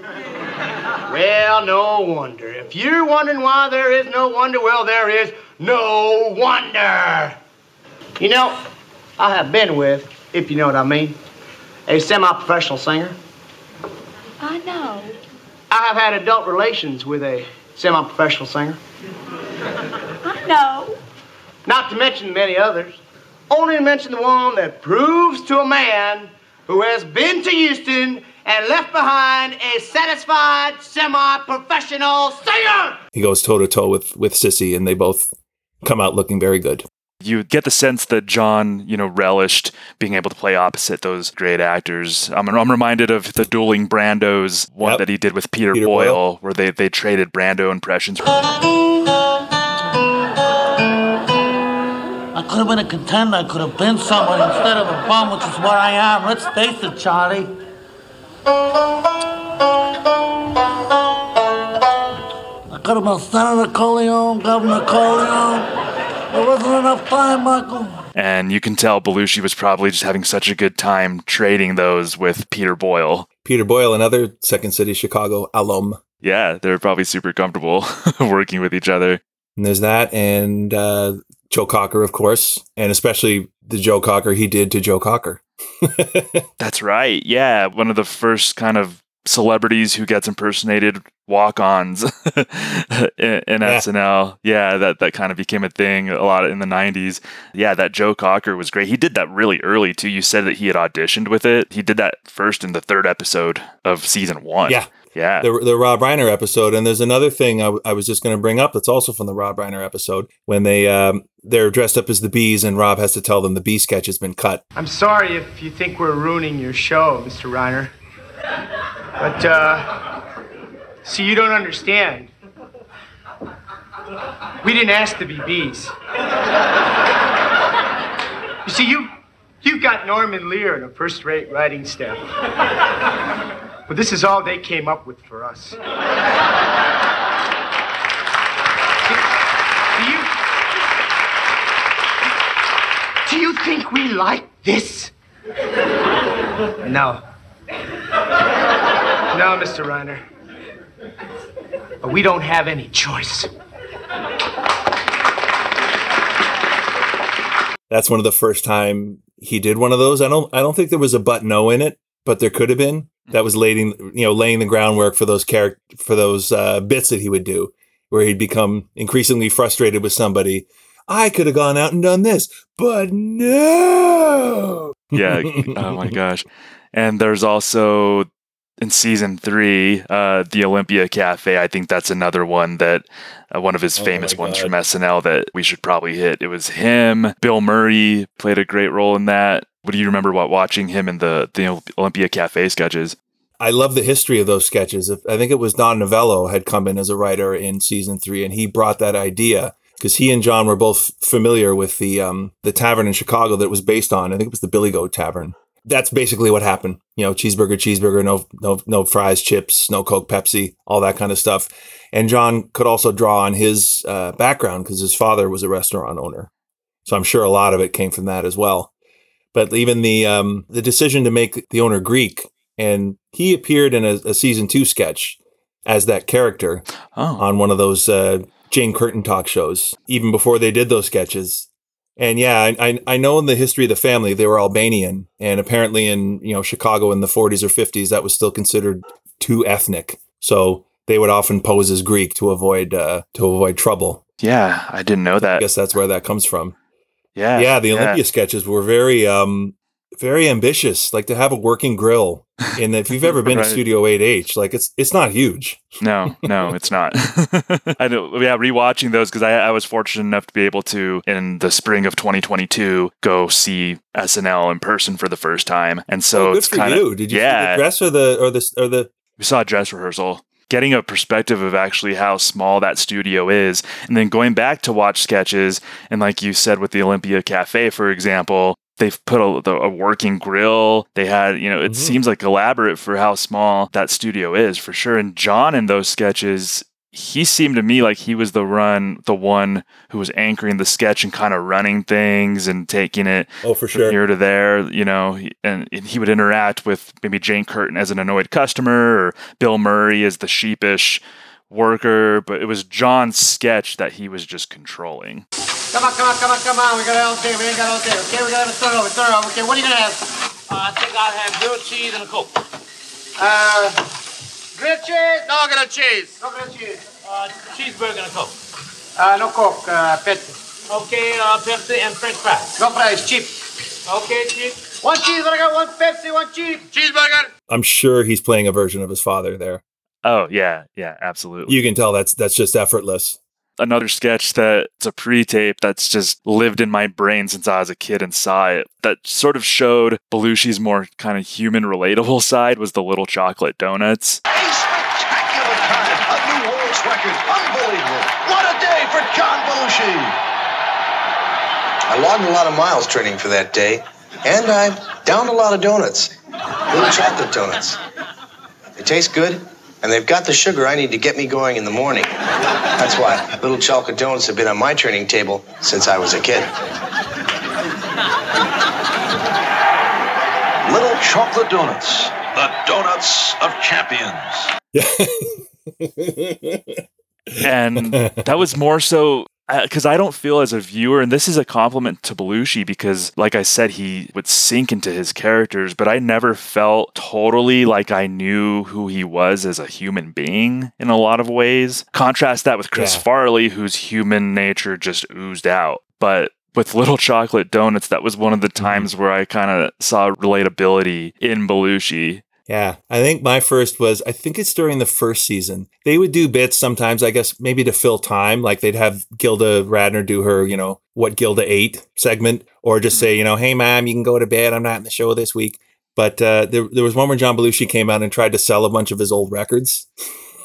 F: Well, no wonder. If you're wondering why there is no wonder, well, there is no wonder. You know, I have been with, if you know what I mean, a semi professional singer.
I: I know.
F: I have had adult relations with a semi professional singer.
I: I know.
F: Not to mention many others. Only to mention the one that proves to a man who has been to Houston and left behind a satisfied semi professional singer.
E: He goes toe to toe with with Sissy, and they both come out looking very good.
D: You get the sense that John, you know, relished being able to play opposite those great actors. I'm, I'm reminded of the dueling Brandos one
E: Yep.
D: that he did with Peter,
E: Peter
D: Boyle,
E: Boyle.
D: where they, they traded Brando impressions.
J: I could have been a contender. I could have been someone instead of a bum, which is what I am. Let's face it, Charlie. I could have been Senator Corleone, Governor Corleone. There wasn't enough time, Michael.
D: And you can tell Belushi was probably just having such a good time trading those with Peter Boyle.
E: Peter Boyle, another Second City Chicago alum.
D: Yeah, they were probably super comfortable working with each other.
E: And there's that, and uh, Joe Cocker, of course, and especially the Joe Cocker he did to Joe Cocker.
D: That's right. Yeah, one of the first kind of celebrities who gets impersonated walk-ons in, in
E: Yeah.
D: SNL. Yeah, that that kind of became a thing a lot in the 90s. Yeah, that Joe Cocker was great. He did that really early too. You said that he had auditioned with it. He did that first in the third episode of season 1.
E: Yeah.
D: Yeah.
E: the, the Rob Reiner episode. And there's another thing I, w- I was just going to bring up that's also from the Rob Reiner episode when they um, they're dressed up as the bees and Rob has to tell them the bee sketch has been cut.
F: I'm sorry if you think we're ruining your show, Mr. Reiner. But, uh, see, you don't understand. We didn't ask to be bees. You see, you, you've got Norman Lear and a first rate writing staff. But this is all they came up with for us. Do you, do you think we like this? No. No, Mr. Reiner. But We don't have any choice.
E: That's one of the first time he did one of those. I don't I don't think there was a but no in it, but there could have been. That was laying you know laying the groundwork for those character for those uh, bits that he would do, where he'd become increasingly frustrated with somebody. I could have gone out and done this, but no.
D: yeah. Oh my gosh. And there's also in season three, uh, the Olympia Cafe. I think that's another one that uh, one of his
E: Oh
D: famous ones from SNL that we should probably hit. It was him. Bill Murray played a great role in that. What do you remember about watching him in the the Olympia Cafe sketches?
E: I love the history of those sketches. I think it was Don Novello had come in as a writer in season three, and he brought that idea because he and John were both familiar with the um, the tavern in Chicago that it was based on. I think it was the Billy Goat Tavern. That's basically what happened. You know, cheeseburger, cheeseburger, no no no fries, chips, no Coke, Pepsi, all that kind of stuff. And John could also draw on his uh, background because his father was a restaurant owner, so I'm sure a lot of it came from that as well. But even the um, the decision to make the owner Greek and he appeared in a, a season two sketch as that character
D: Oh,
E: on one of those uh, Jane Curtin talk shows, even before they did those sketches. And yeah, I, I I know in the history of the family they were Albanian, and apparently in you know Chicago in the 40s or 50s that was still considered too ethnic. So they would often pose as Greek to avoid uh, to avoid trouble.
D: yeah. I didn't know that.
E: I guess that's where that comes from.
D: Yeah.
E: Yeah, the Olympia sketches were very um very ambitious. Like to have a working grill. And if you've ever been
D: Right.
E: to Studio 8H, like it's it's not huge.
D: No, no, it's not. I know. Yeah, rewatching those because I, I was fortunate enough to be able to in the spring of 2022 go see SNL in person for the first time, and so
E: oh, good
D: it's kind of
E: Did you see
D: yeah.
E: the dress or the or the or the
D: we saw a dress rehearsal. Getting a perspective of actually how small that studio is, and then going back to watch sketches, and like you said with the Olympia Cafe, for example, they've put a, the- a working grill. They had, you know, it
E: Mhm.
D: seems like elaborate for how small that studio is, for sure. And John in those sketches, he seemed to me like he was the run, the one who was anchoring the sketch and kind of running things and taking it
E: Oh, for sure.
D: here to there, you know, and, and he would interact with maybe Jane Curtin as an annoyed customer or Bill Murray as the sheepish worker, but it was John's sketch that he was just controlling.
F: Come on, come on, come on, come on. We got all day. We ain't got all day. Okay, we gotta have a thorough, thorough. Okay, what are you gonna have?
H: Uh, I think I'll have grilled cheese and a Coke.
F: Uh, grilled cheese? No grilled cheese. No grilled cheese.
H: Uh, cheeseburger and Coke.
F: Uh, no coke. Uh, Pepsi.
H: Okay, uh, Pepsi and French fries.
F: No fries. Cheap.
H: Okay, cheap.
F: One cheeseburger, one Pepsi, one cheap. Cheeseburger.
E: I'm sure he's playing a version of his father there.
D: Oh yeah, yeah, absolutely.
E: You can tell that's that's just effortless.
D: Another sketch that's a pre-tape that's just lived in my brain since I was a kid and saw it. That sort of showed Belushi's more kind of human, relatable side was the little chocolate donuts.
K: A spectacular time. A new world's record. Unbelievable. What a day for John Belushi.
L: I logged a lot of miles training for that day, and I downed a lot of donuts. Little chocolate donuts. They taste good, and they've got the sugar I need to get me going in the morning. That's why little chocolate donuts have been on my training table since I was a kid.
K: Little chocolate donuts. The donuts of champions.
D: and that was more so uh, because I don't feel as a viewer, and this is a compliment to Belushi because, like I said, he would sink into his characters, but I never felt totally like I knew who he was as a human being in a lot of ways. Contrast that with Chris
E: Yeah.
D: Farley, whose human nature just oozed out. But with Little Chocolate Donuts, that was one of the mm-hmm. times where I kind of saw relatability in Belushi.
E: Yeah, I think my first was I think it's during the first season. They would do bits sometimes, I guess maybe to fill time, like they'd have Gilda Radner do her, you know, what Gilda ate segment, or just say, you know, hey mom, you can go to bed. I'm not in the show this week. But uh, there, there was one where John Belushi came out and tried to sell a bunch of his old records,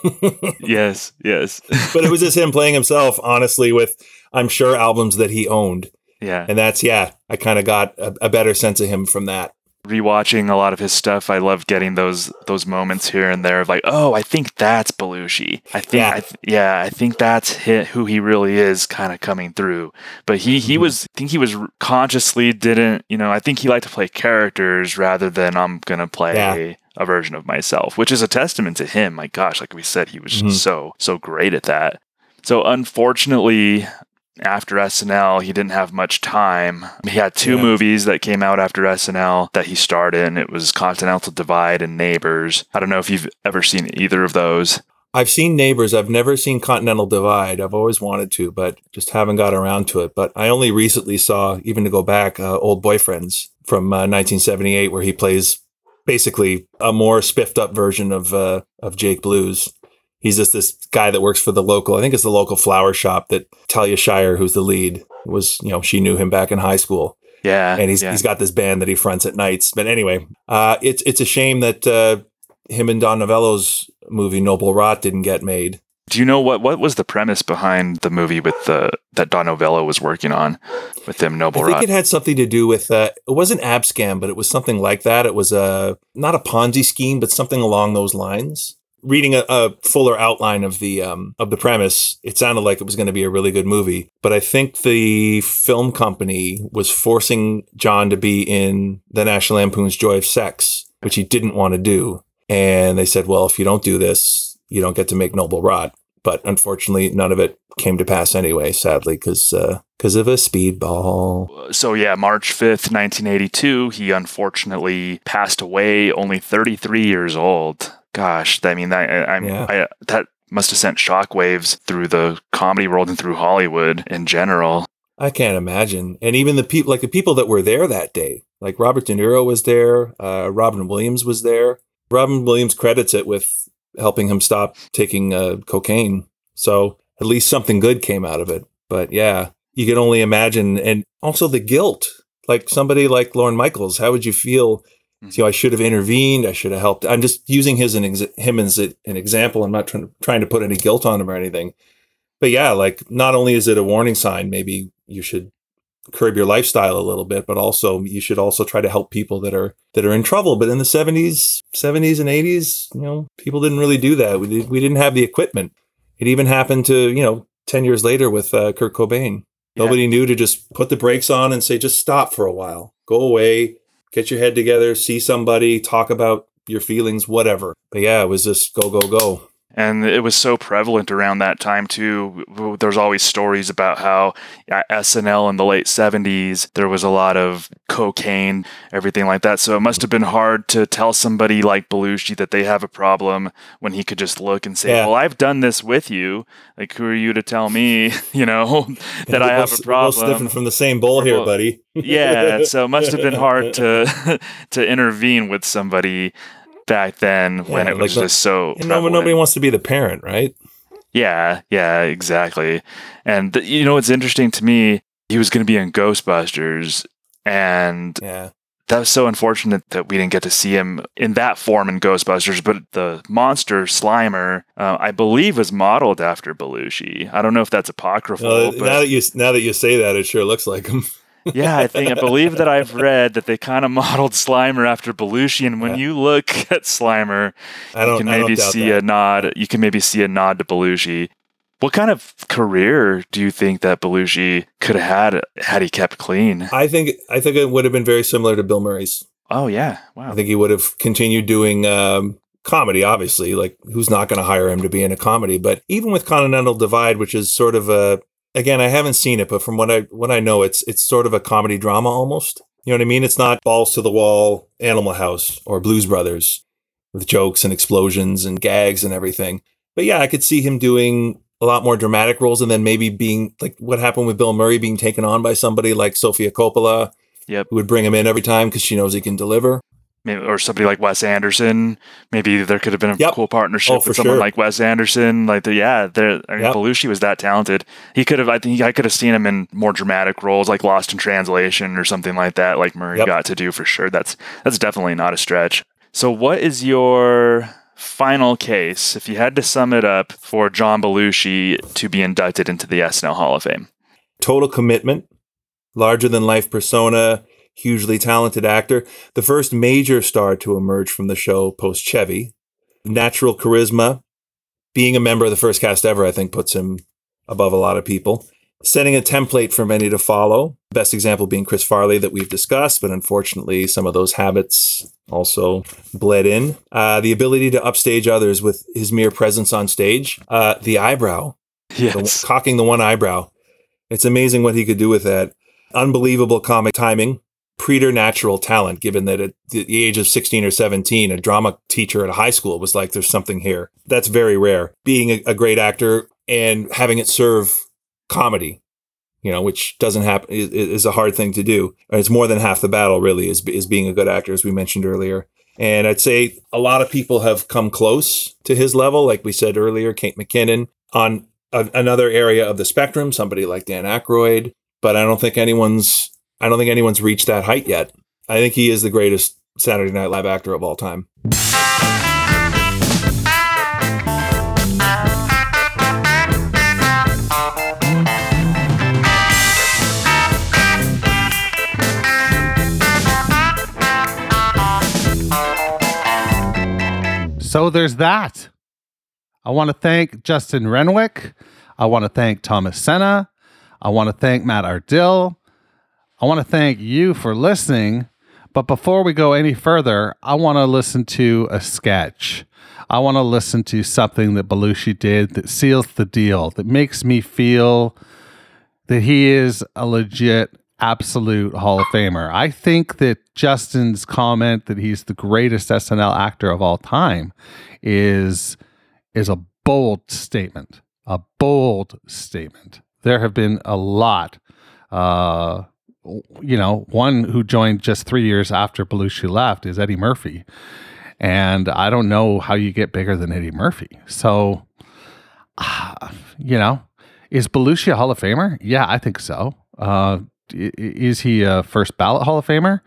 D: yes, yes.
E: but it was just him playing himself, honestly, with I'm sure albums that he owned,
D: yeah.
E: and that's yeah, I kind of got a, a better sense of him from that.
D: Rewatching a lot of his stuff, I love getting those those moments here and there of like, oh, I think that's Belushi. I think,
E: Yeah.
D: I th- yeah, I think that's hi who he really is, kind of coming through. But he he was, I think he was consciously didn't, you know, I think he liked to play characters rather than I'm gonna play.
E: Yeah.
D: A version of myself, which is a testament to him. My gosh, like we said, he was
E: Mhm.
D: so so great at that. So unfortunately, after SNL, he didn't have much time. He had two
E: Yeah.
D: movies that came out after SNL that he starred in. It was Continental Divide and Neighbors. I don't know if you've ever seen either of those.
E: I've seen Neighbors. I've never seen Continental Divide. I've always wanted to, but just haven't got around to it. But I only recently saw, even to go back, uh, Old Boyfriends from uh, 1978, where he plays basically a more spiffed up version of uh, of Jake Blues. He's just this guy that works for the local. I think it's the local flower shop that Talia Shire, who's the lead, was. You know, she knew him back in high school
D: Yeah,
E: and he's
D: yeah.
E: he's got this band that he fronts at nights. But anyway, uh, it's it's a shame that uh, him and Don Novello's movie Noble Rot didn't get made.
D: Do you know what what was the premise behind the movie with the that Don Novello was working on with them Noble Rot?
E: I think
D: Rot?
E: it had something to do with uh, it wasn't Abscam, but it was something like that. It was a not a Ponzi scheme, but something along those lines. Reading a, a fuller outline of the um, of the premise, it sounded like it was going to be a really good movie. But I think the film company was forcing John to be in the National Lampoon's Joy of Sex, which he didn't want to do. And they said, "Well, if you don't do this, you don't get to make Noble Rot." But unfortunately, none of it came to pass anyway. Sadly, because because of a speedball.
D: so yeah, March 5th, 1982, he unfortunately passed away only 33 years old. Gosh, I mean that I, I'm
E: Yeah.
D: I, that must have sent shockwaves through the comedy world and through Hollywood in general.
E: I can't imagine. And even the people, like the people that were there that day, like Robert De Niro was there, uh, Robin Williams was there. Robin Williams credits it with helping him stop taking uh, cocaine. So at least something good came out of it. But yeah, you can only imagine. And also the guilt. Like somebody like Lorne Michaels, how would you feel? You know, I should have intervened. I should have helped. I'm just using his an ex- him as a- an example. I'm not trying trying to put any guilt on him or anything. But yeah, like not only is it a warning sign, maybe you should curb your lifestyle a little bit, but also you should also try to help people that are that are in trouble. But in the seventies, seventies and eighties, you know, people didn't really do that. We we didn't have the equipment. It even happened to, you know, 10 years later with uh, Kurt Cobain.
D: Yeah.
E: Nobody knew to just put the brakes on and say, just stop for a while, go away, get your head together, see somebody, talk about your feelings, whatever. But yeah, it was just go, go, go.
D: And it was so prevalent around that time too. There's always stories about how uh, at SNL in the late 70s there was a lot of cocaine, everything like that. So it must have been hard to tell somebody like Belushi that they have a problem when he could just look and say,
E: Yeah.
D: "Well, I've done this with you. Like, who are you to tell me, you know, that I have a problem?"
E: Different from the same bowl here, buddy.
D: yeah, so it must have been hard to to intervene with somebody back then when
E: Yeah,
D: it was
E: the-
D: just so.
E: And no,
D: prevalent.
E: nobody wants to be the parent, right?
D: Yeah, yeah, exactly. And th- you know what's interesting to me? He was going to be in Ghostbusters, and
E: Yeah.
D: that was so unfortunate that we didn't get to see him in that form in Ghostbusters. But the monster Slimer, uh, I believe, was modeled after Belushi. I don't know if that's apocryphal,
E: now that you now that you say that, it sure looks like him.
D: yeah, I think I believe that I've read that they kind of modeled Slimer after Belushi, and when
E: Yeah.
D: you look at Slimer,
E: I don't.
D: you can maybe see
E: that.
D: a nod. You can maybe see a nod to Belushi. What kind of career do you think that Belushi could have had had he kept clean?
E: I think I think it would have been very similar to Bill Murray's.
D: Oh yeah, wow.
E: I think he would have continued doing um, comedy. Obviously, like who's not going to hire him to be in a comedy? But even with Continental Divide, which is sort of a again, I haven't seen it, but from what I what I know, it's it's sort of a comedy drama almost. You know what I mean? It's not balls to the wall, Animal House or Blues Brothers with jokes and explosions and gags and everything. But yeah, I could see him doing a lot more dramatic roles and then maybe being like what happened with Bill Murray being taken on by somebody like Sofia Coppola
D: Yep.
E: who would bring him in every time because she knows he can deliver.
D: Maybe, or somebody like Wes Anderson. Maybe there could have been a
E: Yep.
D: cool partnership
E: Oh,
D: with someone
E: sure.
D: like Wes Anderson. Like the yeah, there. I mean,
E: Yep.
D: Belushi was that talented. He could have. I think I could have seen him in more dramatic roles, like Lost in Translation or something like that. Like Murray
E: Yep.
D: got to do for sure. That's that's definitely not a stretch. So, what is your final case if you had to sum it up for John Belushi to be inducted into the SNL Hall of Fame?
E: total commitment, larger than life persona, hugely talented actor, the first major star to emerge from the show post Chevy, natural charisma, being a member of the first cast ever, I think puts him above a lot of people. Setting a template for many to follow. Best example being Chris Farley that we've discussed, but unfortunately, some of those habits also bled in. Uh, the ability to upstage others with his mere presence on stage. Uh, the eyebrow, the-
D: Yes.
E: cocking the one eyebrow. It's amazing what he could do with that. Unbelievable comic timing, preternatural talent, given that at the age of 16 or 17, a drama teacher at a high school was like, there's something here. That's very rare. Being a, a great actor and having it serve comedy, you know, which doesn't happen, is, is a hard thing to do. And it's more than half the battle, really, is, is being a good actor, as we mentioned earlier. And I'd say a lot of people have come close to his level, like we said earlier, Kate McKinnon. On a, another area of the spectrum, somebody like Dan Aykroyd, but I don't think anyone's I don't think anyone's reached that height yet. I think he is the greatest Saturday Night Live actor of all time.
B: So there's that. I want to thank Justin Renwick. I want to thank Thomas Senna. I want to thank Matt Ardill. I want to thank you for listening. But before we go any further, I want to listen to a sketch. I want to listen to something that Belushi did that seals the deal, that makes me feel that he is a legit absolute Hall of Famer. I think that Justin's comment that he's the greatest SNL actor of all time is is a bold statement. A bold statement. There have been a lot uh you know, one who joined just 3 years after Belushi left is Eddie Murphy. And I don't know how you get bigger than Eddie Murphy. So ah, you know, is Belushi a Hall of Famer? Yeah, I think so. Uh, is he a first ballot Hall of Famer?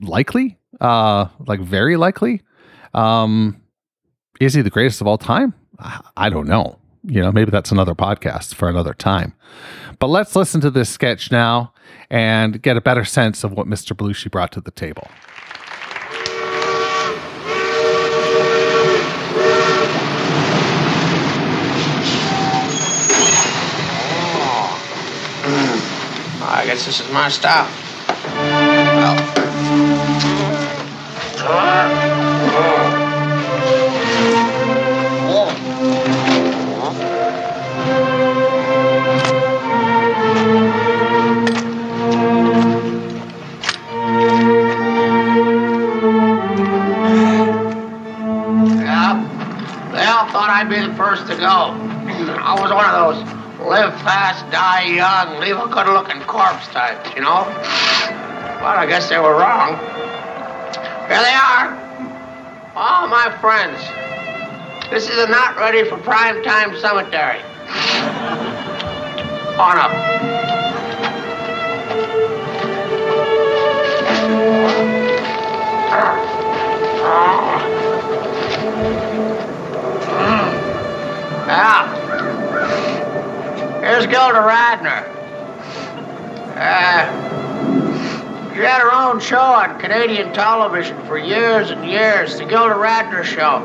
B: Likely, uh, like very likely. Um, is he the greatest of all time? I don't know you know maybe that's another podcast for another time but let's listen to this sketch now and get a better sense of what mr belushi brought to the table
M: i guess this is my stop well. First to go. I was one of those live fast, die young, leave a good looking corpse types, you know? But I guess they were wrong. Here they are. All my friends. This is a not ready for prime time cemetery. On up. Ah. Yeah. Here's Gilda Radner. Uh, she had her own show on Canadian television for years and years, the Gilda Radner Show.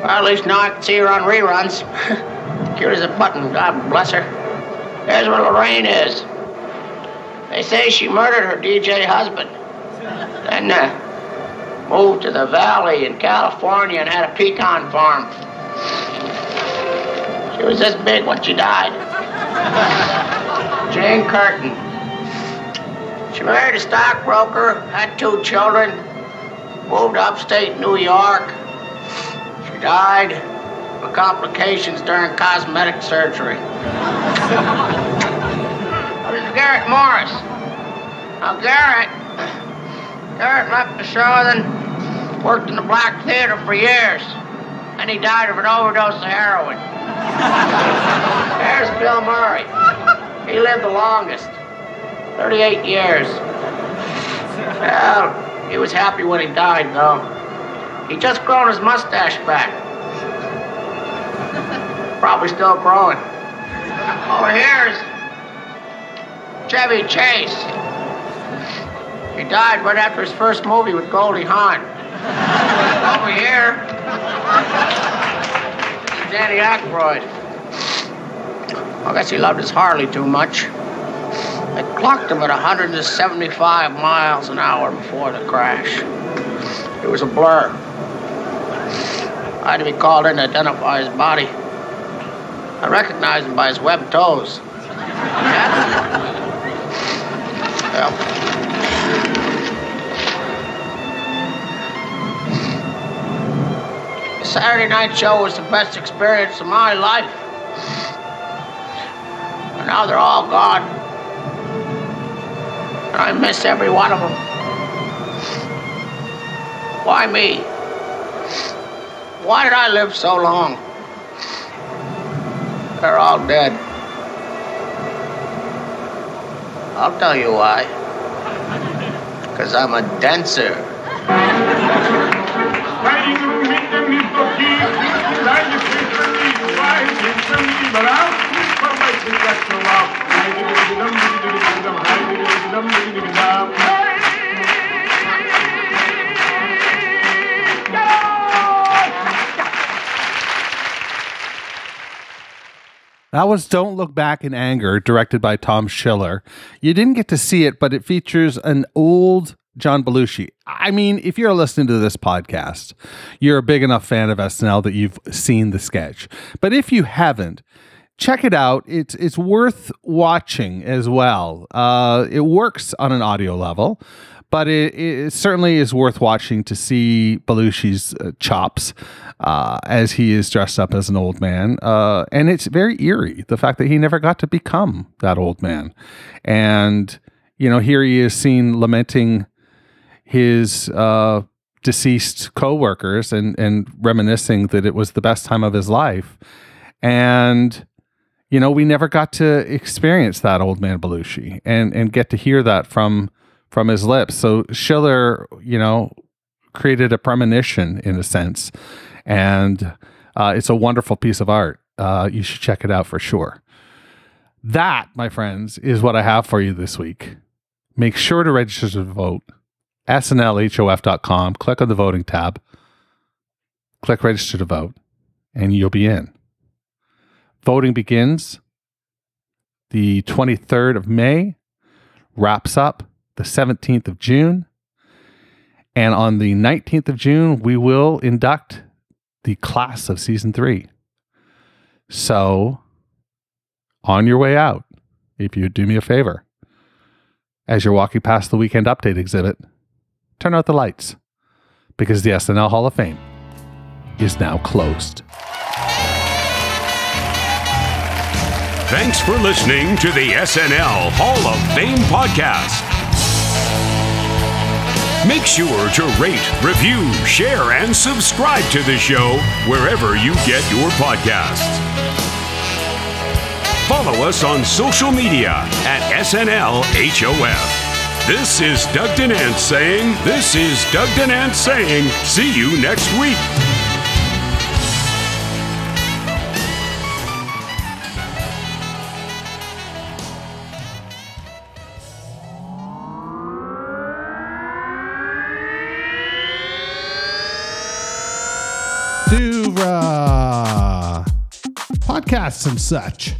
M: Well, at least now I can see her on reruns. Cute as a button, God bless her. Here's where Laraine is. They say she murdered her DJ husband. Then uh, moved to the valley in California and had a pecan farm. She was this big when she died. Jane Curtin. She married a stockbroker, had two children, moved upstate New York. She died of complications during cosmetic surgery. This is Garrett Morris. Now, Garrett, Garrett left the show, then worked in the Black Theater for years. And he died of an overdose of heroin. There's Bill Murray. He lived the longest 38 years. Well, he was happy when he died, though. He just grown his mustache back. Probably still growing. Over here's Chevy Chase. He died right after his first movie with Goldie Hawn. Over here, Danny Aykroyd. I guess he loved his Harley too much. It clocked him at 175 miles an hour before the crash. It was a blur. I had to be called in to identify his body. I recognized him by his webbed toes. Well, Saturday night show was the best experience of my life. And now they're all gone. I miss every one of them. Why me? Why did I live so long? They're all dead. I'll tell you why. Because I'm a dancer.
B: That was Don't Look Back in Anger, directed by Tom Schiller. You didn't get to see it, but it features an old John Belushi. I mean, if you're listening to this podcast, you're a big enough fan of SNL that you've seen the sketch. But if you haven't, check it out. It's it's worth watching as well. Uh, it works on an audio level, but it, it certainly is worth watching to see Belushi's uh, chops uh, as he is dressed up as an old man. Uh, and it's very eerie the fact that he never got to become that old man. And you know, here he is seen lamenting his uh, deceased coworkers and and reminiscing that it was the best time of his life. And you know, we never got to experience that old man Belushi and and get to hear that from from his lips. So Schiller, you know, created a premonition in a sense, and uh, it's a wonderful piece of art. Uh, you should check it out for sure. That, my friends, is what I have for you this week. Make sure to register to vote. SNLHOF.com. Click on the voting tab. Click register to vote, and you'll be in. Voting begins the 23rd of May, wraps up the 17th of June. And on the 19th of June, we will induct the class of season three. So, on your way out, if you do me a favor, as you're walking past the weekend update exhibit, turn out the lights because the SNL Hall of Fame is now closed.
A: Thanks for listening to the SNL Hall of Fame podcast. Make sure to rate, review, share, and subscribe to the show wherever you get your podcasts. Follow us on social media at SNLHOF. This is Doug Denant saying, This is Doug Denant saying, see you next week.
N: Podcasts and such.